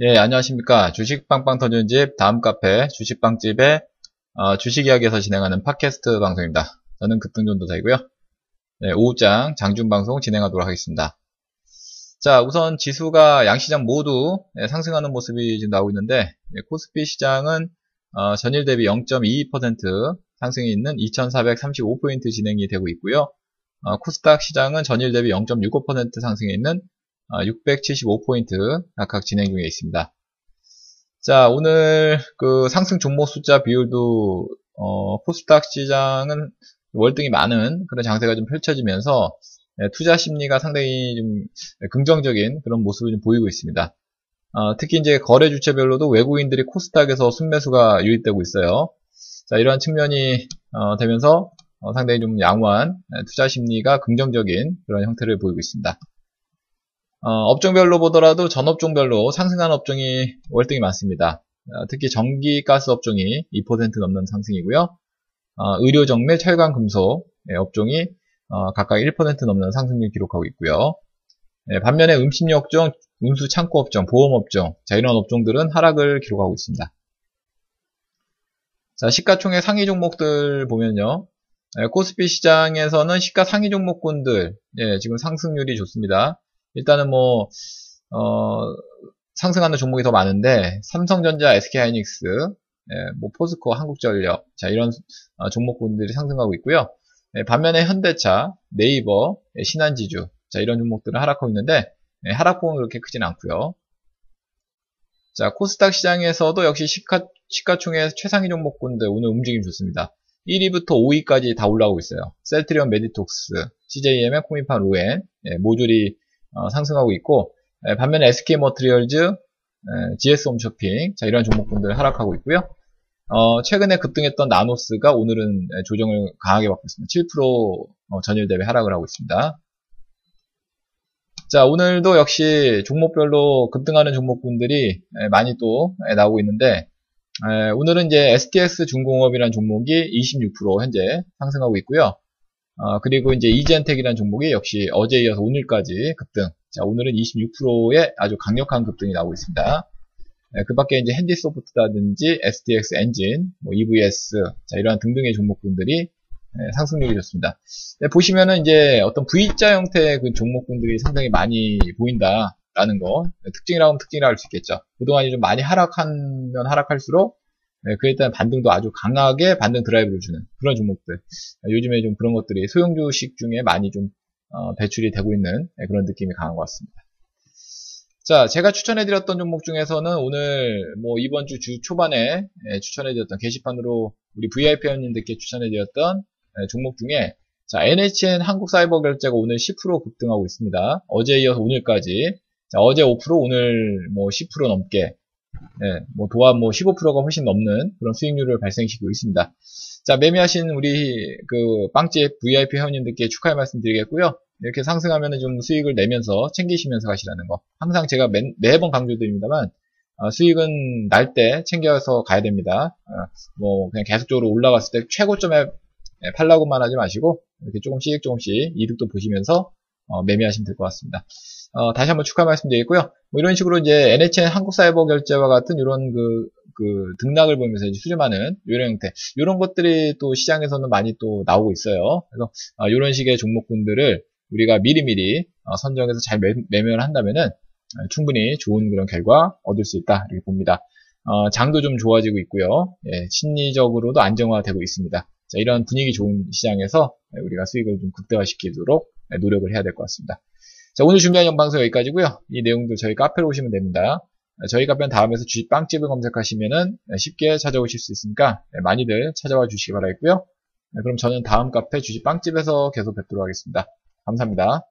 예, 안녕하십니까. 주식빵빵 터지는 집, 다음 카페, 주식빵집의 어, 주식 이야기에서 진행하는 팟캐스트 방송입니다. 저는 급등전도사이고요. 네, 오후장 장중 방송 진행하도록 하겠습니다. 자, 우선 지수가 양시장 모두 네, 상승하는 모습이 지금 나오고 있는데, 네, 코스피 시장은 어, 전일 대비 0.22% 상승이 있는 2435포인트 진행이 되고 있고요. 어, 코스닥 시장은 전일 대비 0.65% 상승이 있는 675포인트 아, 각각 진행 중에 있습니다. 자, 오늘 그 상승 종목 숫자 비율도 어, 코스닥 시장은 월등히 많은 그런 장세가 좀 펼쳐지면서 네, 투자 심리가 상당히 좀 긍정적인 그런 모습을 좀 보이고 있습니다. 어, 특히 이제 거래 주체별로도 외국인들이 코스닥에서 순매수가 유입되고 있어요. 자, 이러한 측면이 어, 되면서 어, 상당히 좀 양호한 투자 심리가 긍정적인 그런 형태를 보이고 있습니다. 어, 업종별로 보더라도 전 업종별로 상승한 업종이 월등히 많습니다. 어, 특히 전기 가스 업종이 2% 넘는 상승이고요. 어, 의료 정밀 철강 금속 예, 업종이 어, 각각 1% 넘는 상승률 기록하고 있고요. 예, 반면에 음식료 업종, 운수 창고 업종, 보험 업종, 자 이런 업종들은 하락을 기록하고 있습니다. 자 시가총액 상위 종목들 보면요. 예, 코스피 시장에서는 시가 상위 종목군들 예, 지금 상승률이 좋습니다. 일단은 뭐, 어, 상승하는 종목이 더 많은데, 삼성전자, SK하이닉스, 예, 뭐 포스코, 한국전력, 자, 이런 어, 종목군들이 상승하고 있고요. 예, 반면에 현대차, 네이버, 예, 신한지주, 자, 이런 종목들은 하락하고 있는데, 예, 하락폭은 그렇게 크진 않고요. 자, 코스닥 시장에서도 역시 시가, 시가총액 최상위 종목군들 오늘 움직임 좋습니다. 1위부터 5위까지 다 올라오고 있어요. 셀트리온 메디톡스, CJ E&M 코미팜 로엔, 예, 모두 어, 상승하고 있고 에, 반면에 SK 머티리얼즈, GS 홈쇼핑 자 이런 종목군들 하락하고 있고요. 어, 최근에 급등했던 나노스가 오늘은 조정을 강하게 받고 있습니다. 7% 어, 전일 대비 하락을 하고 있습니다. 자 오늘도 역시 종목별로 급등하는 종목군들이 많이 또 나오고 있는데 오늘은 이제 STS 중공업이라는 종목이 26% 현재 상승하고 있고요. 어, 그리고 이제 이젠텍이라는 종목이 역시 어제 이어서 오늘까지 급등. 자, 오늘은 26%의 아주 강력한 급등이 나오고 있습니다. 네, 그 밖에 이제 핸디소프트라든지 SDX 엔진, 뭐 EVS, 자, 이러한 등등의 종목군들이 네, 상승률이 좋습니다. 네, 보시면은 이제 어떤 V자 형태의 그 종목군들이 상당히 많이 보인다라는 거, 네, 특징이라고 하면 특징이라고 할 수 있겠죠. 그동안이 좀 많이 하락하면 하락할수록 네, 그에 따른 반등도 아주 강하게 반등 드라이브를 주는 그런 종목들. 요즘에 좀 그런 것들이 소형 주식 중에 많이 좀 어, 배출이 되고 있는 네, 그런 느낌이 강한 것 같습니다. 자, 제가 추천해드렸던 종목 중에서는 오늘 뭐 이번 주 주 초반에 예, 추천해드렸던 게시판으로 우리 VIP 회원님들께 추천해드렸던 예, 종목 중에 자, NHN 한국사이버결제가 오늘 10% 급등하고 있습니다. 어제 이어서 오늘까지 자, 어제 5% 오늘 뭐 10% 넘게 네, 뭐 도합 뭐 15%가 훨씬 넘는 그런 수익률을 발생시키고 있습니다. 자, 매매하신 우리 그 빵집 VIP 회원님들께 축하의 말씀 드리겠고요. 이렇게 상승하면 좀 수익을 내면서 챙기시면서 가시라는 거. 항상 제가 매, 매번 강조드립니다만, 어, 수익은 날 때 챙겨서 가야 됩니다. 어, 뭐, 그냥 계속적으로 올라갔을 때 최고점에 예, 팔라고만 하지 마시고, 이렇게 조금씩 조금씩 이득도 보시면서 어, 매매하시면 될 것 같습니다. 어, 다시 한번 축하 말씀드리겠고요. 뭐 이런 식으로 이제 NHN 한국사이버 결제와 같은 이런 그, 그 등락을 보면서 이제 수렴하는 이런 형태, 이런 것들이 또 시장에서는 많이 또 나오고 있어요. 그래서 어, 이런 식의 종목군들을 우리가 미리미리 어, 선정해서 잘 매, 매매를 한다면은 어, 충분히 좋은 그런 결과 얻을 수 있다 이렇게 봅니다. 어, 장도 좀 좋아지고 있고요. 예, 심리적으로도 안정화되고 있습니다. 자, 이런 분위기 좋은 시장에서 우리가 수익을 좀 극대화시키도록 노력을 해야 될 것 같습니다. 자, 오늘 준비한 영방송 여기까지고요. 이 내용들 저희 카페로 오시면 됩니다. 저희 카페는 다음에서 주식 빵집을 검색하시면은 쉽게 찾아오실 수 있으니까 많이들 찾아와 주시기 바라겠고요. 그럼 저는 다음 카페 주식 빵집에서 계속 뵙도록 하겠습니다. 감사합니다.